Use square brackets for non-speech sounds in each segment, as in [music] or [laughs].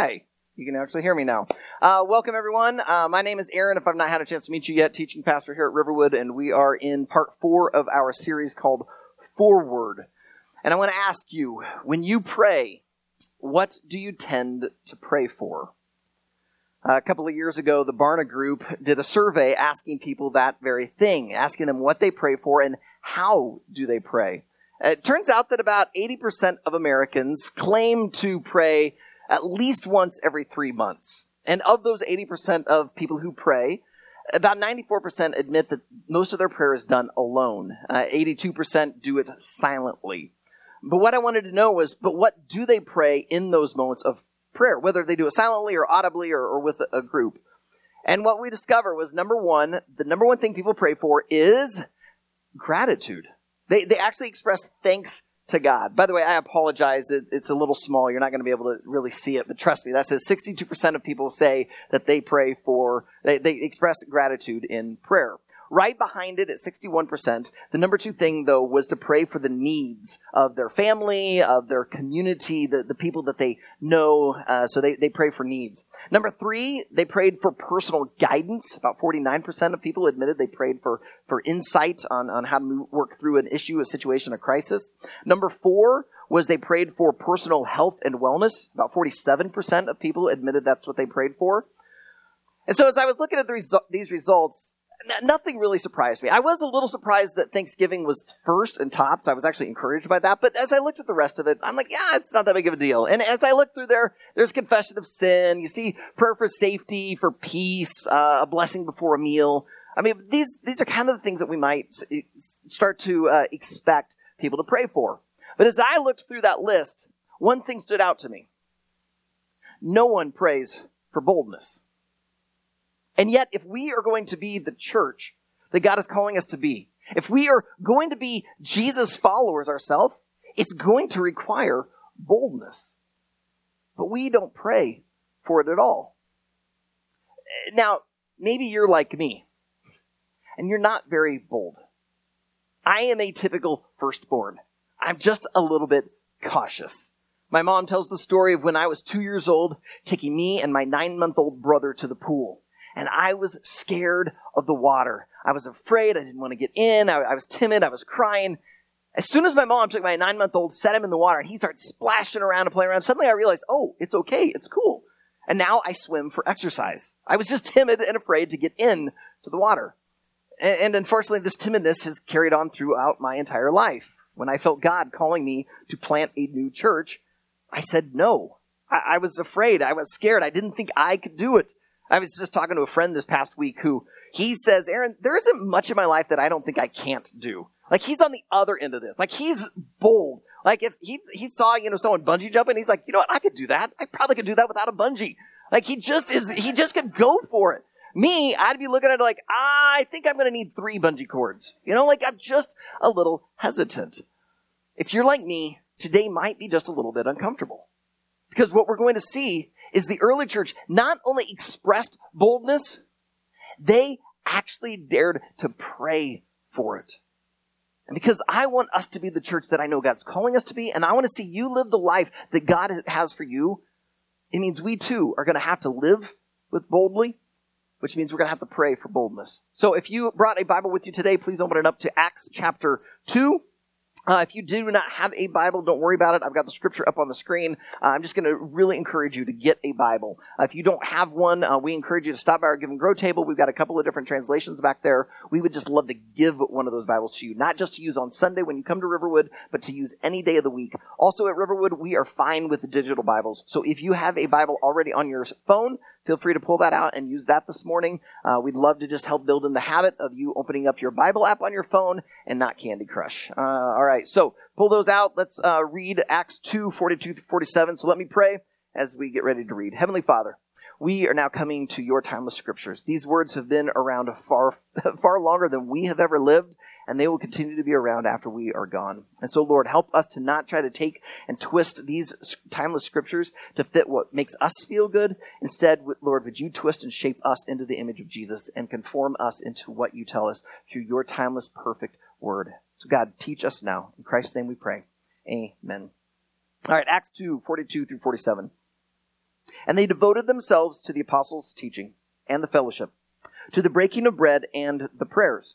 Hi. You can actually hear me now. Uh, welcome, everyone. Uh, my name is Aaron. If I've not had a chance to meet you yet, teaching pastor here at Riverwood, and we are in part four of our series called Forward. And I want to ask you when you pray, what do you tend to pray for? Uh, a couple of years ago, the Barna Group did a survey asking people that very thing, asking them what they pray for and how do they pray. It turns out that about 80% of Americans claim to pray at least once every three months. And of those 80% of people who pray, about 94% admit that most of their prayer is done alone. Uh, 82% do it silently. But what I wanted to know was, but what do they pray in those moments of prayer, whether they do it silently or audibly or, or with a, a group? And what we discovered was number one, the number one thing people pray for is gratitude. They, they actually express thanks to God. By the way, I apologize. It, it's a little small. You're not going to be able to really see it, but trust me, that says 62% of people say that they pray for, they, they express gratitude in prayer. Right behind it at 61%, the number two thing, though, was to pray for the needs of their family, of their community, the, the people that they know. Uh, so they, they pray for needs. Number three, they prayed for personal guidance. About 49% of people admitted they prayed for, for insight on, on how to work through an issue, a situation, a crisis. Number four was they prayed for personal health and wellness. About 47% of people admitted that's what they prayed for. And so as I was looking at the resu- these results, nothing really surprised me. I was a little surprised that Thanksgiving was first and tops. I was actually encouraged by that. But as I looked at the rest of it, I'm like, yeah, it's not that big of a deal. And as I look through there, there's confession of sin. You see prayer for safety, for peace, uh, a blessing before a meal. I mean, these, these are kind of the things that we might start to uh, expect people to pray for. But as I looked through that list, one thing stood out to me. No one prays for boldness. And yet, if we are going to be the church that God is calling us to be, if we are going to be Jesus followers ourselves, it's going to require boldness. But we don't pray for it at all. Now, maybe you're like me, and you're not very bold. I am a typical firstborn. I'm just a little bit cautious. My mom tells the story of when I was two years old, taking me and my nine month old brother to the pool and I was scared of the water. I was afraid. I didn't want to get in. I, I was timid. I was crying. As soon as my mom took my nine month old, set him in the water, and he started splashing around and playing around, suddenly I realized, oh, it's okay. It's cool. And now I swim for exercise. I was just [laughs] timid and afraid to get in to the water. And, and unfortunately, this timidness has carried on throughout my entire life. When I felt God calling me to plant a new church, I said no. I, I was afraid. I was scared. I didn't think I could do it. I was just talking to a friend this past week who he says, Aaron, there isn't much in my life that I don't think I can't do. Like he's on the other end of this. Like he's bold. Like if he he saw, you know, someone bungee jumping, he's like, you know what, I could do that. I probably could do that without a bungee. Like he just is he just could go for it. Me, I'd be looking at it like, I think I'm gonna need three bungee cords. You know, like I'm just a little hesitant. If you're like me, today might be just a little bit uncomfortable. Because what we're going to see is the early church not only expressed boldness, they actually dared to pray for it. And because I want us to be the church that I know God's calling us to be, and I want to see you live the life that God has for you, it means we too are going to have to live with boldly, which means we're going to have to pray for boldness. So if you brought a Bible with you today, please open it up to Acts chapter 2. Uh, if you do not have a Bible, don't worry about it. I've got the scripture up on the screen. Uh, I'm just going to really encourage you to get a Bible. Uh, if you don't have one, uh, we encourage you to stop by our Give and Grow table. We've got a couple of different translations back there. We would just love to give one of those Bibles to you, not just to use on Sunday when you come to Riverwood, but to use any day of the week. Also at Riverwood, we are fine with digital Bibles. So if you have a Bible already on your phone, feel free to pull that out and use that this morning. Uh, we'd love to just help build in the habit of you opening up your Bible app on your phone and not Candy Crush. Uh, all right, so pull those out. Let's uh, read Acts 2 42 47. So let me pray as we get ready to read. Heavenly Father, we are now coming to your timeless scriptures. These words have been around far, [laughs] far longer than we have ever lived and they will continue to be around after we are gone. And so, Lord, help us to not try to take and twist these timeless scriptures to fit what makes us feel good. Instead, Lord, would you twist and shape us into the image of Jesus and conform us into what you tell us through your timeless, perfect word. So, God, teach us now. In Christ's name we pray. Amen. All right, Acts 2 42 through 47. And they devoted themselves to the apostles' teaching and the fellowship, to the breaking of bread and the prayers.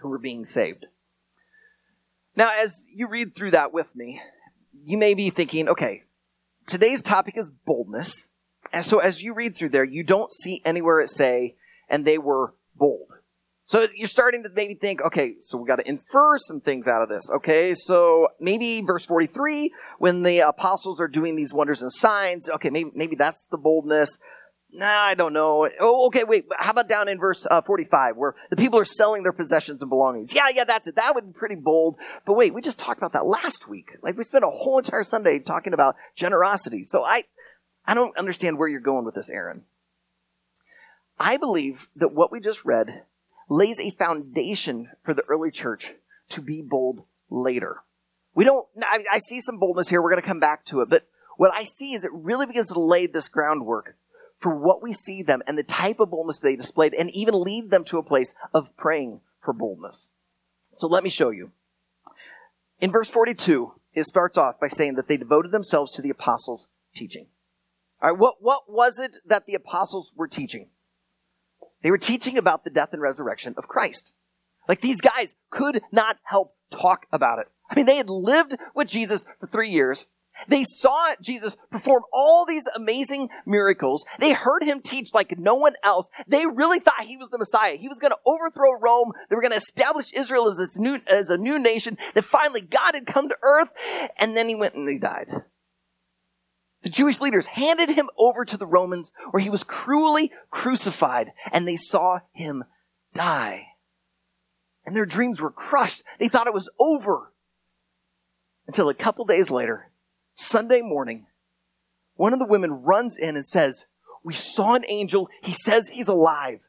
who were being saved. Now, as you read through that with me, you may be thinking, okay, today's topic is boldness. And so as you read through there, you don't see anywhere it say, and they were bold. So you're starting to maybe think, okay, so we got to infer some things out of this. Okay, so maybe verse 43, when the apostles are doing these wonders and signs, okay, maybe, maybe that's the boldness. Nah, I don't know. Oh, okay, wait. How about down in verse uh, 45, where the people are selling their possessions and belongings? Yeah, yeah, that's it. That would be pretty bold. But wait, we just talked about that last week. Like we spent a whole entire Sunday talking about generosity. So I, I don't understand where you're going with this, Aaron. I believe that what we just read lays a foundation for the early church to be bold later. We don't, I, I see some boldness here. We're going to come back to it. But what I see is it really begins to lay this groundwork for what we see them and the type of boldness they displayed and even lead them to a place of praying for boldness. So let me show you. In verse 42, it starts off by saying that they devoted themselves to the apostles' teaching. All right, what, what was it that the apostles were teaching? They were teaching about the death and resurrection of Christ. Like these guys could not help talk about it. I mean, they had lived with Jesus for three years. They saw Jesus perform all these amazing miracles. They heard him teach like no one else. They really thought he was the Messiah. He was going to overthrow Rome. They were going to establish Israel as, its new, as a new nation. That finally God had come to earth. And then he went and he died. The Jewish leaders handed him over to the Romans where he was cruelly crucified and they saw him die. And their dreams were crushed. They thought it was over. Until a couple days later, Sunday morning, one of the women runs in and says, We saw an angel. He says he's alive.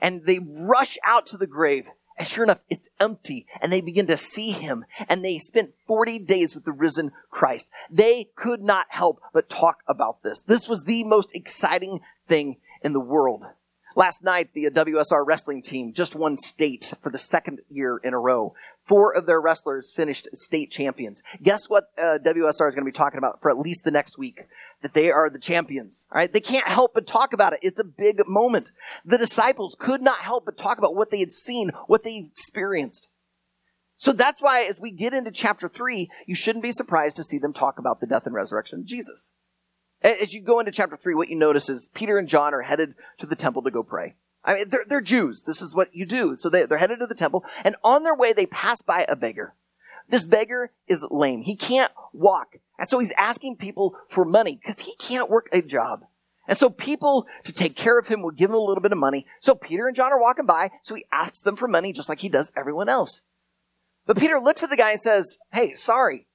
And they rush out to the grave and sure enough, it's empty. And they begin to see him. And they spent 40 days with the risen Christ. They could not help but talk about this. This was the most exciting thing in the world. Last night, the WSR wrestling team just won state for the second year in a row. Four of their wrestlers finished state champions. Guess what uh, WSR is going to be talking about for at least the next week? That they are the champions. All right, they can't help but talk about it. It's a big moment. The disciples could not help but talk about what they had seen, what they experienced. So that's why, as we get into chapter three, you shouldn't be surprised to see them talk about the death and resurrection of Jesus. As you go into chapter 3, what you notice is Peter and John are headed to the temple to go pray. I mean, they're, they're Jews. This is what you do. So they, they're headed to the temple, and on their way, they pass by a beggar. This beggar is lame. He can't walk. And so he's asking people for money because he can't work a job. And so people to take care of him will give him a little bit of money. So Peter and John are walking by, so he asks them for money just like he does everyone else. But Peter looks at the guy and says, Hey, sorry.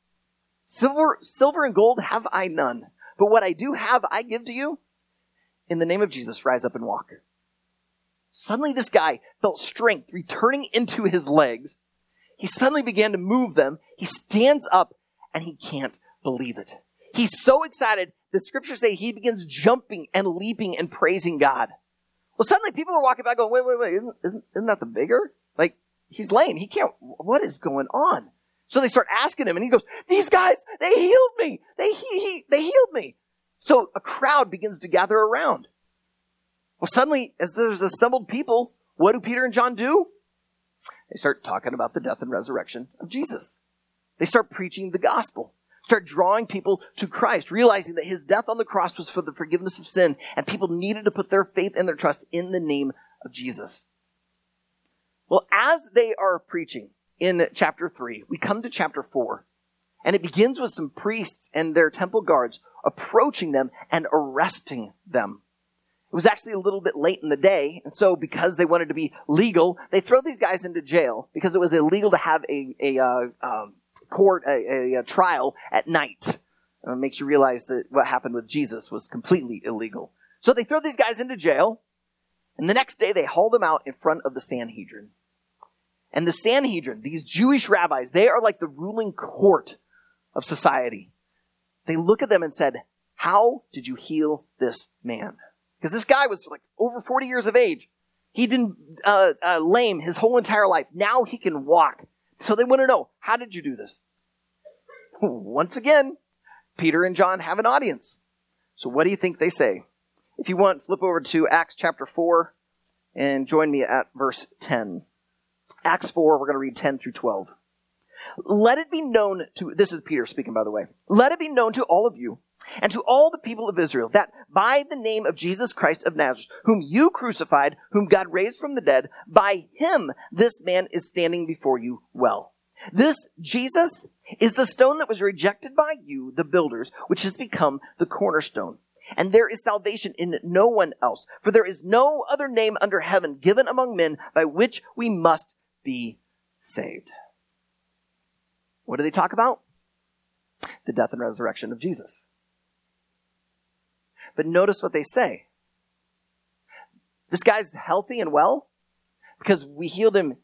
Silver, silver and gold have I none. But what I do have, I give to you. In the name of Jesus, rise up and walk. Suddenly, this guy felt strength returning into his legs. He suddenly began to move them. He stands up and he can't believe it. He's so excited, the scriptures say he begins jumping and leaping and praising God. Well, suddenly people are walking by going, wait, wait, wait, isn't, isn't, isn't that the bigger? Like, he's lame. He can't, what is going on? So they start asking him, and he goes, These guys, they healed me. They, he, he, they healed me. So a crowd begins to gather around. Well, suddenly, as there's assembled people, what do Peter and John do? They start talking about the death and resurrection of Jesus. They start preaching the gospel, start drawing people to Christ, realizing that his death on the cross was for the forgiveness of sin, and people needed to put their faith and their trust in the name of Jesus. Well, as they are preaching, in chapter 3. We come to chapter 4, and it begins with some priests and their temple guards approaching them and arresting them. It was actually a little bit late in the day, and so because they wanted to be legal, they throw these guys into jail because it was illegal to have a, a uh, um, court, a, a, a, trial at night. it makes you realize that what happened with Jesus was completely illegal. So they throw these guys into jail, and the next day they haul them out in front of the Sanhedrin. And the Sanhedrin, these Jewish rabbis, they are like the ruling court of society. They look at them and said, How did you heal this man? Because this guy was like over 40 years of age. He'd been uh, uh, lame his whole entire life. Now he can walk. So they want to know, How did you do this? [laughs] Once again, Peter and John have an audience. So what do you think they say? If you want, flip over to Acts chapter 4 and join me at verse 10. Acts 4, we're going to read 10 through 12. Let it be known to, this is Peter speaking, by the way. Let it be known to all of you and to all the people of Israel that by the name of Jesus Christ of Nazareth, whom you crucified, whom God raised from the dead, by him this man is standing before you well. This Jesus is the stone that was rejected by you, the builders, which has become the cornerstone. And there is salvation in no one else, for there is no other name under heaven given among men by which we must be saved. What do they talk about? The death and resurrection of Jesus. But notice what they say. This guy's healthy and well because we healed him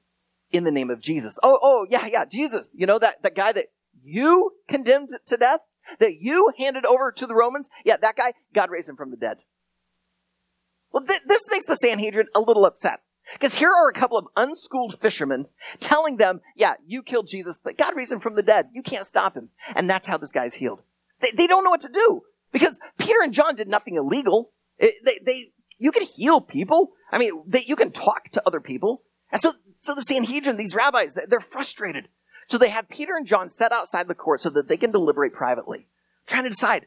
in the name of Jesus. Oh, oh, yeah, yeah, Jesus. You know that, that guy that you condemned to death, that you handed over to the Romans? Yeah, that guy, God raised him from the dead. Well, th- this makes the Sanhedrin a little upset. Because here are a couple of unschooled fishermen telling them, yeah, you killed Jesus, but God raised him from the dead. You can't stop him. And that's how this guy's healed. They, they don't know what to do. Because Peter and John did nothing illegal. It, they, they, you can heal people. I mean, they, you can talk to other people. And so, so the Sanhedrin, these rabbis, they're frustrated. So they have Peter and John set outside the court so that they can deliberate privately, trying to decide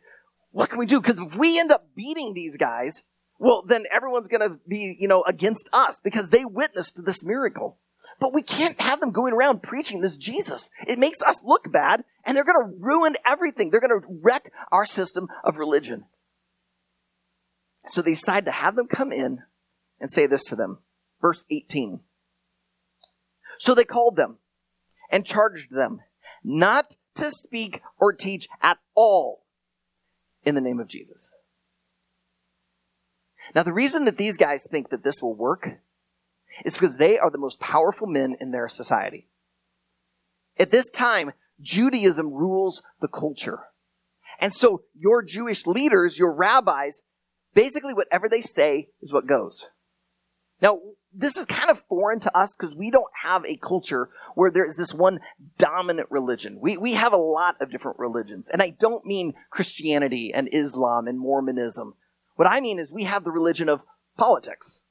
what can we do? Because if we end up beating these guys, well, then everyone's going to be, you know, against us because they witnessed this miracle. But we can't have them going around preaching this Jesus. It makes us look bad, and they're going to ruin everything. They're going to wreck our system of religion. So they decide to have them come in and say this to them. Verse 18. So they called them and charged them not to speak or teach at all in the name of Jesus. Now, the reason that these guys think that this will work is because they are the most powerful men in their society. At this time, Judaism rules the culture. And so your Jewish leaders, your rabbis, basically whatever they say is what goes. Now, this is kind of foreign to us because we don't have a culture where there's this one dominant religion. We, we have a lot of different religions. And I don't mean Christianity and Islam and Mormonism. What I mean is we have the religion of politics.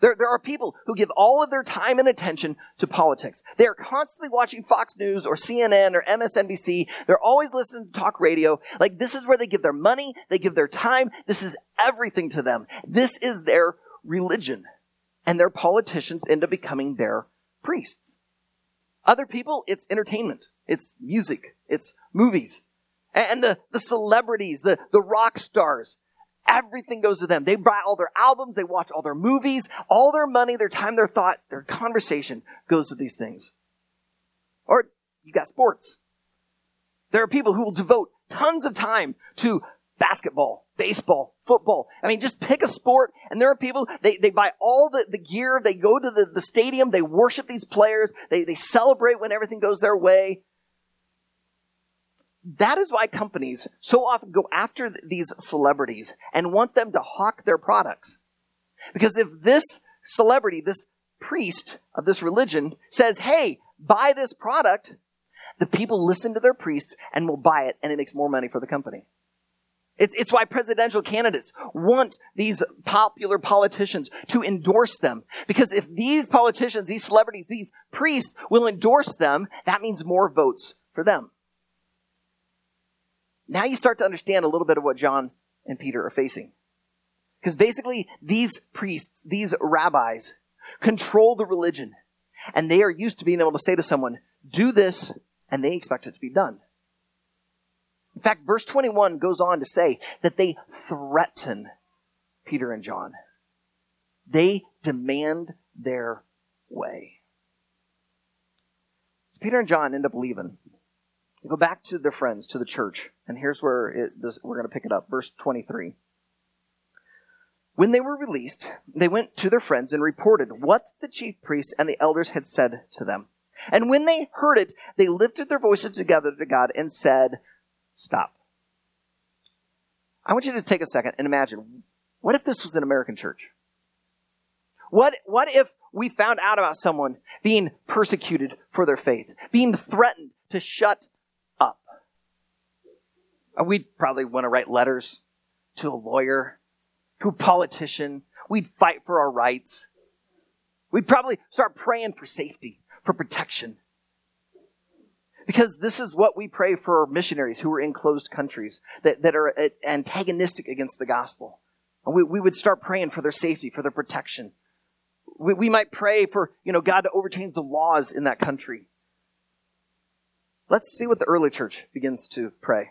There, there are people who give all of their time and attention to politics. They are constantly watching Fox News or CNN or MSNBC. They're always listening to talk radio. Like, this is where they give their money, they give their time. This is everything to them. This is their religion. And their politicians end up becoming their priests. Other people, it's entertainment, it's music, it's movies. And the, the celebrities, the, the rock stars, Everything goes to them. They buy all their albums, they watch all their movies, all their money, their time, their thought, their conversation goes to these things. Or you got sports. There are people who will devote tons of time to basketball, baseball, football. I mean, just pick a sport, and there are people, they, they buy all the, the gear, they go to the, the stadium, they worship these players, they, they celebrate when everything goes their way. That is why companies so often go after these celebrities and want them to hawk their products. Because if this celebrity, this priest of this religion says, hey, buy this product, the people listen to their priests and will buy it, and it makes more money for the company. It's why presidential candidates want these popular politicians to endorse them. Because if these politicians, these celebrities, these priests will endorse them, that means more votes for them. Now you start to understand a little bit of what John and Peter are facing. Because basically, these priests, these rabbis, control the religion. And they are used to being able to say to someone, do this, and they expect it to be done. In fact, verse 21 goes on to say that they threaten Peter and John. They demand their way. Peter and John end up leaving. They go back to their friends, to the church, and here's where it, this, we're going to pick it up. Verse 23. When they were released, they went to their friends and reported what the chief priests and the elders had said to them. And when they heard it, they lifted their voices together to God and said, Stop. I want you to take a second and imagine what if this was an American church? What, what if we found out about someone being persecuted for their faith, being threatened to shut we'd probably want to write letters to a lawyer, to a politician. We'd fight for our rights. We'd probably start praying for safety, for protection. Because this is what we pray for missionaries who are in closed countries that, that are uh, antagonistic against the gospel. And we, we would start praying for their safety, for their protection. We, we might pray for, you know, God to overchange the laws in that country. Let's see what the early church begins to pray.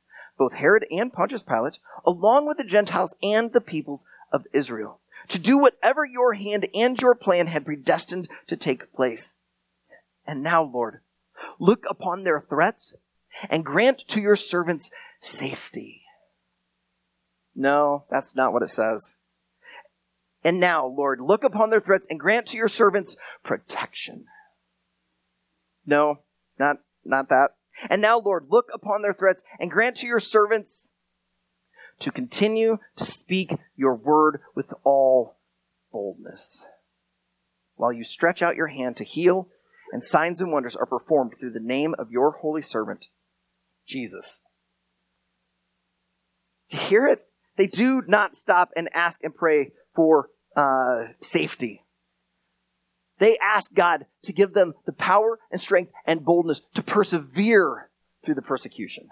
both Herod and Pontius Pilate, along with the Gentiles and the peoples of Israel, to do whatever your hand and your plan had predestined to take place. And now, Lord, look upon their threats and grant to your servants safety. No, that's not what it says. And now, Lord, look upon their threats and grant to your servants protection. No, not, not that. And now, Lord, look upon their threats and grant to your servants to continue to speak your word with all boldness. While you stretch out your hand to heal, and signs and wonders are performed through the name of your holy servant, Jesus. You hear it? They do not stop and ask and pray for uh, safety. They asked God to give them the power and strength and boldness to persevere through the persecution.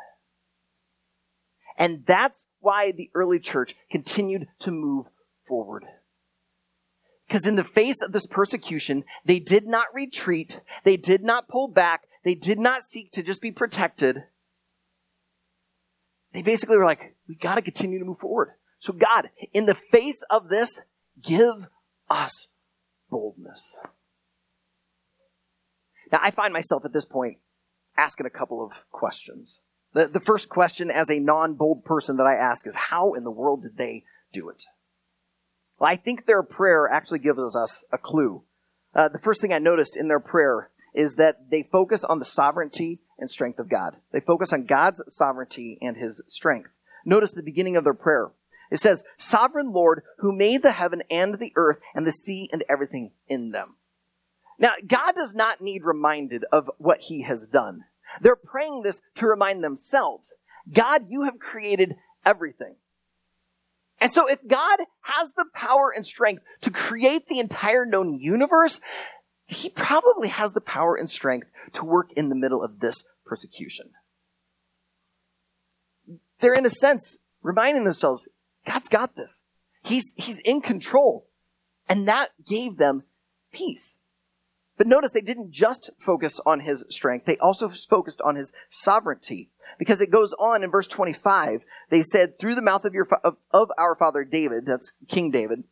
And that's why the early church continued to move forward. Because in the face of this persecution, they did not retreat, they did not pull back, they did not seek to just be protected. They basically were like, we got to continue to move forward. So, God, in the face of this, give us boldness. Now, I find myself at this point asking a couple of questions. The, the first question, as a non bold person, that I ask is how in the world did they do it? Well, I think their prayer actually gives us a clue. Uh, the first thing I noticed in their prayer is that they focus on the sovereignty and strength of God. They focus on God's sovereignty and his strength. Notice the beginning of their prayer. It says, Sovereign Lord, who made the heaven and the earth and the sea and everything in them. Now, God does not need reminded of what he has done. They're praying this to remind themselves God, you have created everything. And so, if God has the power and strength to create the entire known universe, he probably has the power and strength to work in the middle of this persecution. They're, in a sense, reminding themselves God's got this. He's, he's in control. And that gave them peace. But notice they didn't just focus on his strength, they also focused on his sovereignty. Because it goes on in verse 25, they said, through the mouth of, your, of, of our father David, that's King David,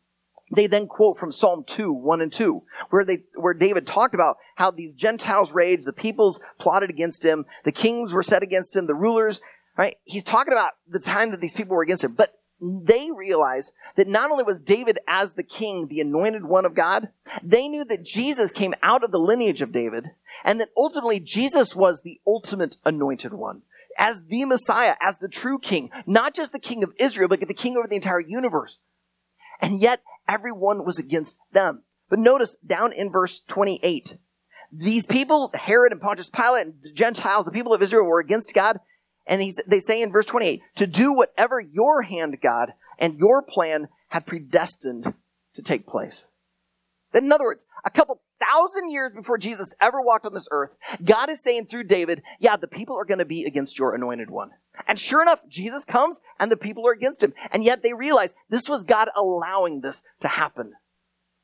they then quote from Psalm 2, 1 and 2, where they, where David talked about how these Gentiles raged, the peoples plotted against him, the kings were set against him, the rulers, right? He's talking about the time that these people were against him. But they realized that not only was David as the king, the anointed one of God, they knew that Jesus came out of the lineage of David, and that ultimately Jesus was the ultimate anointed one. As the Messiah, as the true king, not just the king of Israel, but the king over the entire universe. And yet, everyone was against them. But notice down in verse 28, these people, Herod and Pontius Pilate and the Gentiles, the people of Israel were against God, and he's, they say in verse 28, to do whatever your hand, God, and your plan had predestined to take place. In other words, a couple thousand years before Jesus ever walked on this earth, God is saying through David, yeah, the people are going to be against your anointed one. And sure enough, Jesus comes and the people are against him. And yet they realize this was God allowing this to happen.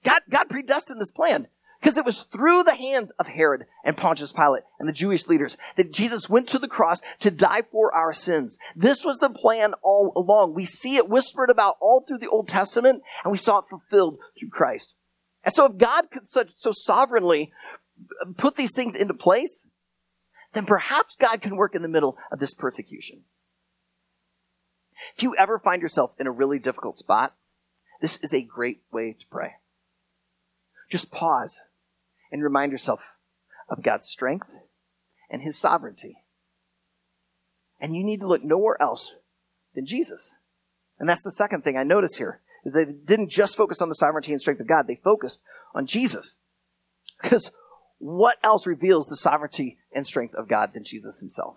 God, God predestined this plan. Because it was through the hands of Herod and Pontius Pilate and the Jewish leaders that Jesus went to the cross to die for our sins. This was the plan all along. We see it whispered about all through the Old Testament, and we saw it fulfilled through Christ. And so if God could so, so sovereignly uh, put these things into place, then perhaps God can work in the middle of this persecution. If you ever find yourself in a really difficult spot, this is a great way to pray. Just pause and remind yourself of God's strength and his sovereignty. And you need to look nowhere else than Jesus. And that's the second thing I notice here. Is they didn't just focus on the sovereignty and strength of God, they focused on Jesus. Because what else reveals the sovereignty and strength of God than Jesus himself?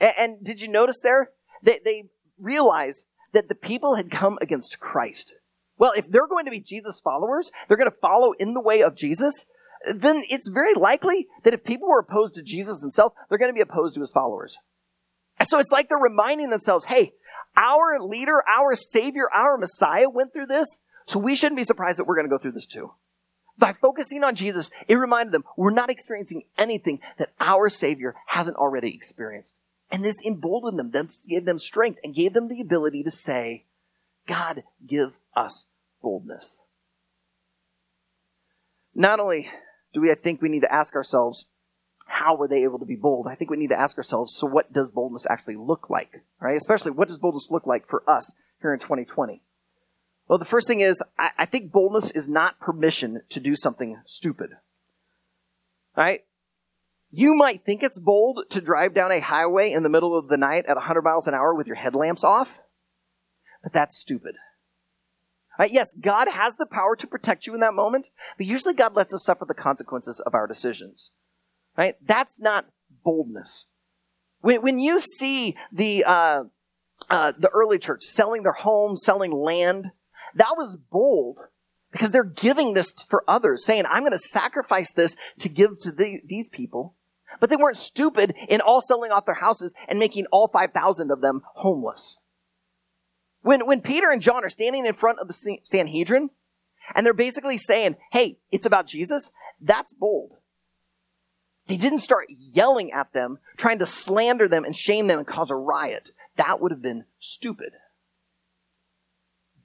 And, and did you notice there? They, they realized that the people had come against Christ. Well, if they're going to be Jesus followers, they're going to follow in the way of Jesus, then it's very likely that if people were opposed to Jesus himself, they're going to be opposed to his followers. So it's like they're reminding themselves, hey, our leader, our savior, our Messiah went through this, so we shouldn't be surprised that we're going to go through this too. By focusing on Jesus, it reminded them we're not experiencing anything that our Savior hasn't already experienced. And this emboldened them, gave them strength, and gave them the ability to say, God, give us boldness. Not only do we, I think, we need to ask ourselves, how were they able to be bold? I think we need to ask ourselves, so what does boldness actually look like? Right? Especially, what does boldness look like for us here in 2020? Well, the first thing is, I, I think boldness is not permission to do something stupid. Right? You might think it's bold to drive down a highway in the middle of the night at 100 miles an hour with your headlamps off, but that's stupid. Right? Yes, God has the power to protect you in that moment, but usually God lets us suffer the consequences of our decisions. Right? That's not boldness. When, when you see the, uh, uh, the early church selling their homes, selling land, that was bold because they're giving this for others, saying, I'm going to sacrifice this to give to the, these people. But they weren't stupid in all selling off their houses and making all 5,000 of them homeless. When, when Peter and John are standing in front of the Sanhedrin and they're basically saying, hey, it's about Jesus, that's bold. They didn't start yelling at them, trying to slander them and shame them and cause a riot. That would have been stupid.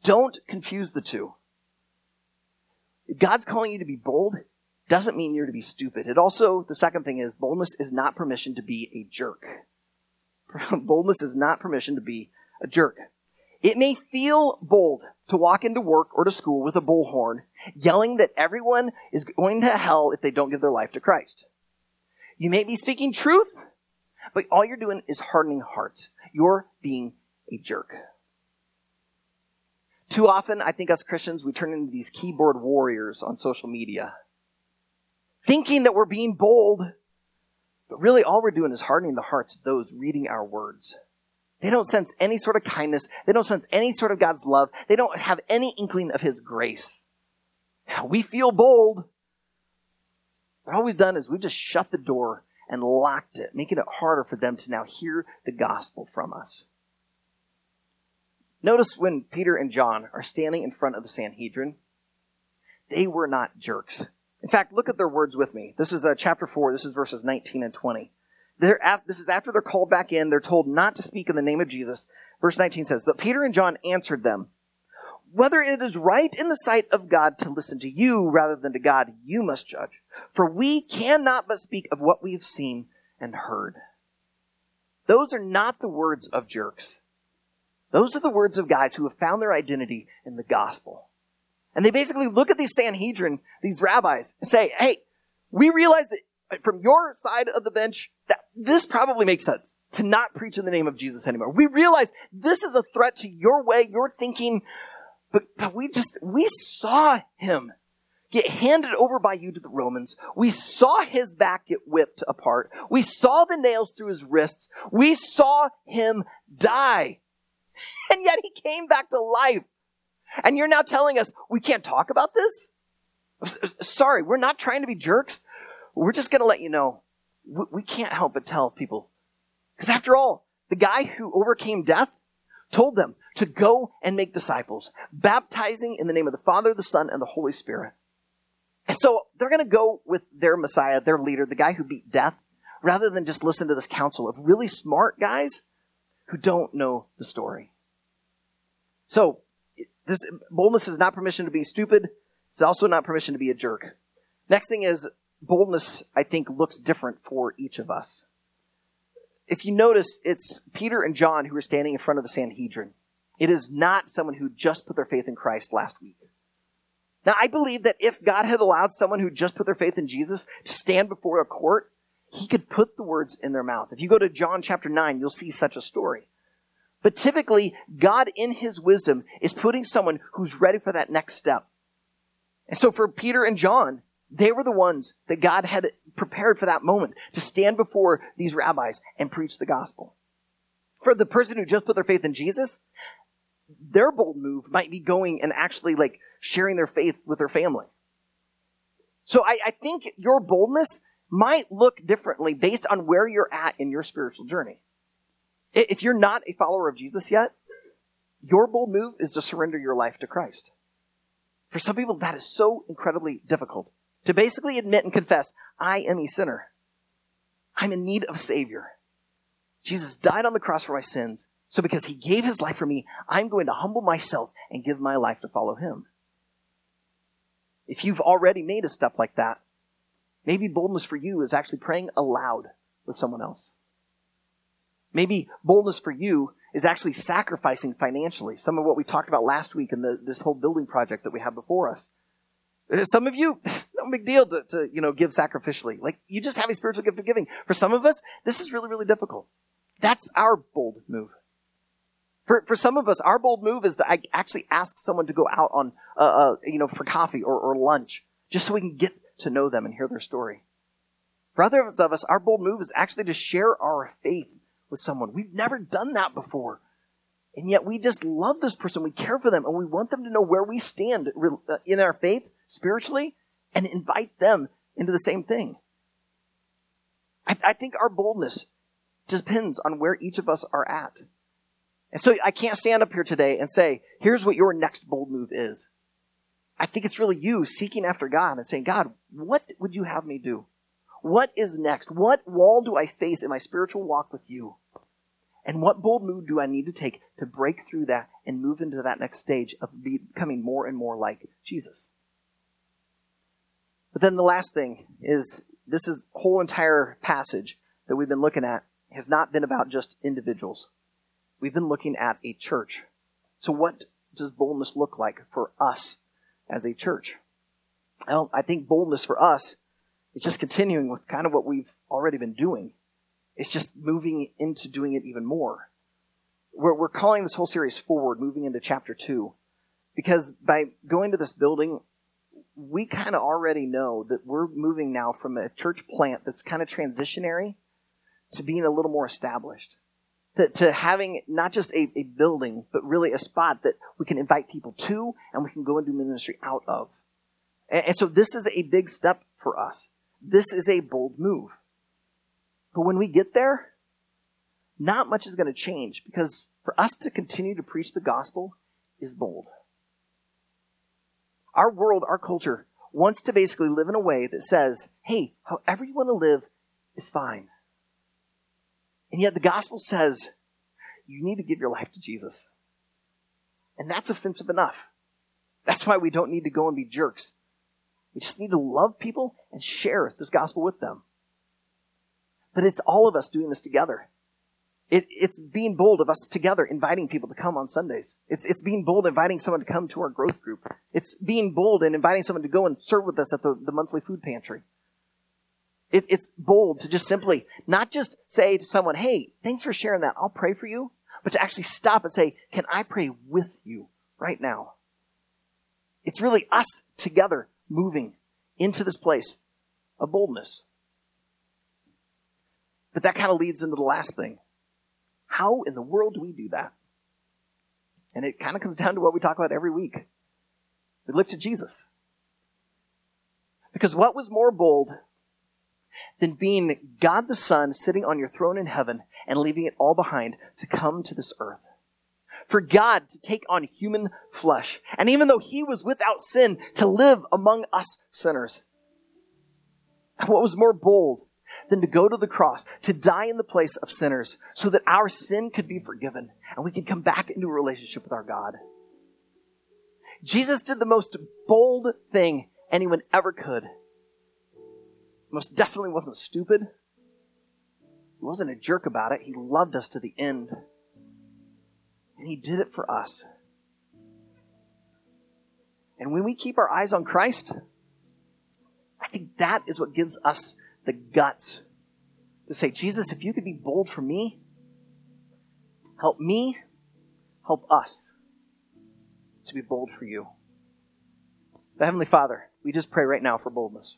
Don't confuse the two. If God's calling you to be bold, doesn't mean you're to be stupid. It also, the second thing is, boldness is not permission to be a jerk. [laughs] boldness is not permission to be a jerk. It may feel bold to walk into work or to school with a bullhorn, yelling that everyone is going to hell if they don't give their life to Christ. You may be speaking truth, but all you're doing is hardening hearts. You're being a jerk. Too often, I think us Christians, we turn into these keyboard warriors on social media, thinking that we're being bold, but really all we're doing is hardening the hearts of those reading our words. They don't sense any sort of kindness. They don't sense any sort of God's love. They don't have any inkling of His grace. We feel bold. But all we've done is we've just shut the door and locked it, making it harder for them to now hear the gospel from us. Notice when Peter and John are standing in front of the Sanhedrin, they were not jerks. In fact, look at their words with me. This is uh, chapter 4, this is verses 19 and 20. They're, this is after they're called back in. They're told not to speak in the name of Jesus. Verse 19 says, But Peter and John answered them, Whether it is right in the sight of God to listen to you rather than to God, you must judge. For we cannot but speak of what we have seen and heard. Those are not the words of jerks. Those are the words of guys who have found their identity in the gospel. And they basically look at these Sanhedrin, these rabbis, and say, hey, we realize that uh, from your side of the bench, that this probably makes sense to not preach in the name of Jesus anymore. We realize this is a threat to your way, your thinking, but, but we just, we saw him get handed over by you to the Romans. We saw his back get whipped apart. We saw the nails through his wrists. We saw him die. [laughs] And yet he came back to life. And you're now telling us we can't talk about this? Sorry, we're not trying to be jerks. We're just going to let you know we, we can't help but tell people. Because after all, the guy who overcame death, told them to go and make disciples, baptizing in the name of the Father, the Son, and the Holy Spirit. And so they're going to go with their Messiah, their leader, the guy who beat death, rather than just listen to this council of really smart guys who don't know the story. So, this boldness is not permission to be stupid. It's also not permission to be a jerk. Next thing is boldness, I think, looks different for each of us. If you notice, it's Peter and John who are standing in front of the Sanhedrin. It is not someone who just put their faith in Christ last week. Now, I believe that if God had allowed someone who just put their faith in Jesus to stand before a court, he could put the words in their mouth. If you go to John chapter 9, you'll see such a story. But typically, God in his wisdom is putting someone who's ready for that next step. And so for Peter and John, they were the ones that God had prepared for that moment to stand before these rabbis and preach the gospel. For the person who just put their faith in Jesus, their bold move might be going and actually like sharing their faith with their family. So I, I think your boldness might look differently based on where you're at in your spiritual journey. If you're not a follower of Jesus yet, your bold move is to surrender your life to Christ. For some people, that is so incredibly difficult. To basically admit and confess, I am a sinner. I'm in need of Savior. Jesus died on the cross for my sins. So because he gave his life for me, I'm going to humble myself and give my life to follow him. If you've already made a step like that, maybe boldness for you is actually praying aloud with someone else. Maybe boldness for you is actually sacrificing financially. Some of what we talked about last week in the, this whole building project that we have before us. Some of you, [laughs] no big deal to, to, you know, give sacrificially. Like, you just have a spiritual gift of giving. For some of us, this is really, really difficult. That's our bold move. For, for some of us, our bold move is to actually ask someone to go out on, uh, uh, you know, for coffee or, or lunch, just so we can get to know them and hear their story. For others of us, our bold move is actually to share our faith with someone. We've never done that before. And yet we just love this person. We care for them and we want them to know where we stand uh, in our faith spiritually and invite them into the same thing. I, I think our boldness depends on where each of us are at. And so I can't stand up here today and say, here's what your next bold move is. I think it's really you seeking after God and saying, God, what would you have me do? What is next? What wall do I face in my spiritual walk with you? And what bold move do I need to take to break through that and move into that next stage of becoming more and more like Jesus? But then the last thing is this is whole entire passage that we've been looking at has not been about just individuals. We've been looking at a church. So what does boldness look like for us as a church? Well, I think boldness for us is just continuing with kind of what we've already been doing. It's just moving into doing it even more. We're, we're calling this whole series forward, moving into chapter two, because by going to this building, we kind of already know that we're moving now from a church plant that's kind of transitionary to being a little more established. To, to having not just a, a building, but really a spot that we can invite people to and we can go and do ministry out of. And, and so this is a big step for us. This is a bold move. But when we get there, not much is going to change because for us to continue to preach the gospel is bold. Our world, our culture, wants to basically live in a way that says, hey, however you want to live is fine. And yet the gospel says you need to give your life to Jesus. And that's offensive enough. That's why we don't need to go and be jerks. We just need to love people and share this gospel with them. But it's all of us doing this together. It, it's being bold of us together, inviting people to come on Sundays. It's, it's being bold, inviting someone to come to our growth group. It's being bold and inviting someone to go and serve with us at the, the monthly food pantry. It, it's bold to just simply not just say to someone, hey, thanks for sharing that. I'll pray for you. But to actually stop and say, can I pray with you right now? It's really us together moving into this place of boldness. But that kind of leads into the last thing. How in the world do we do that? And it kind of comes down to what we talk about every week. We look to Jesus. Because what was more bold than being God the Son sitting on your throne in heaven and leaving it all behind to come to this earth. For God to take on human flesh, and even though he was without sin, to live among us sinners. What was more bold than to go to the cross, to die in the place of sinners, so that our sin could be forgiven and we could come back into a relationship with our God? Jesus did the most bold thing anyone ever could. Most definitely wasn't stupid. He wasn't a jerk about it. He loved us to the end. And he did it for us. And when we keep our eyes on Christ, I think that is what gives us the guts to say, Jesus, if you could be bold for me, help me, help us to be bold for you. The Heavenly Father, we just pray right now for boldness.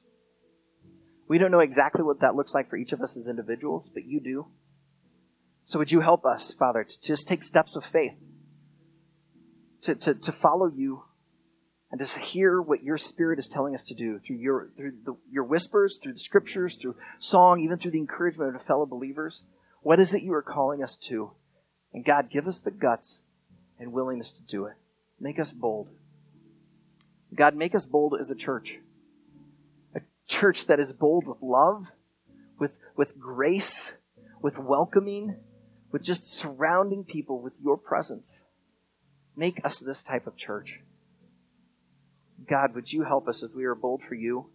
We don't know exactly what that looks like for each of us as individuals, but you do. So would you help us, Father, to just take steps of faith, to, to, to follow you, and to hear what your Spirit is telling us to do through your through the, your whispers, through the Scriptures, through song, even through the encouragement of fellow believers. What is it you are calling us to? And God, give us the guts and willingness to do it. Make us bold. God, make us bold as a church. A church that is bold with love, with, with grace, with welcoming, with just surrounding people with your presence. Make us this type of church. God, would you help us as we are bold for you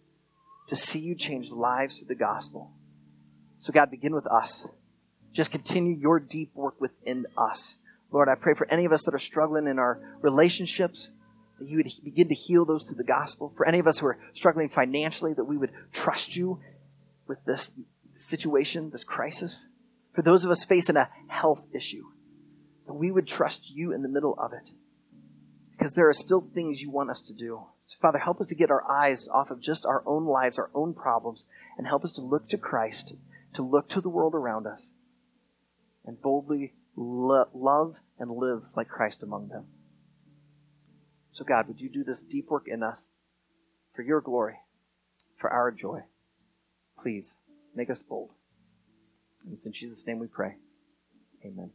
to see you change lives through the gospel? So, God, begin with us. Just continue your deep work within us. Lord, I pray for any of us that are struggling in our relationships, that you would begin to heal those through the gospel. For any of us who are struggling financially, that we would trust you with this situation, this crisis. For those of us facing a health issue, that we would trust you in the middle of it. Because there are still things you want us to do. So, Father, help us to get our eyes off of just our own lives, our own problems, and help us to look to Christ, to look to the world around us, and boldly lo- love and live like Christ among them. So, God, would you do this deep work in us for your glory, for our joy? Please make us bold. And it's in Jesus' name we pray. Amen.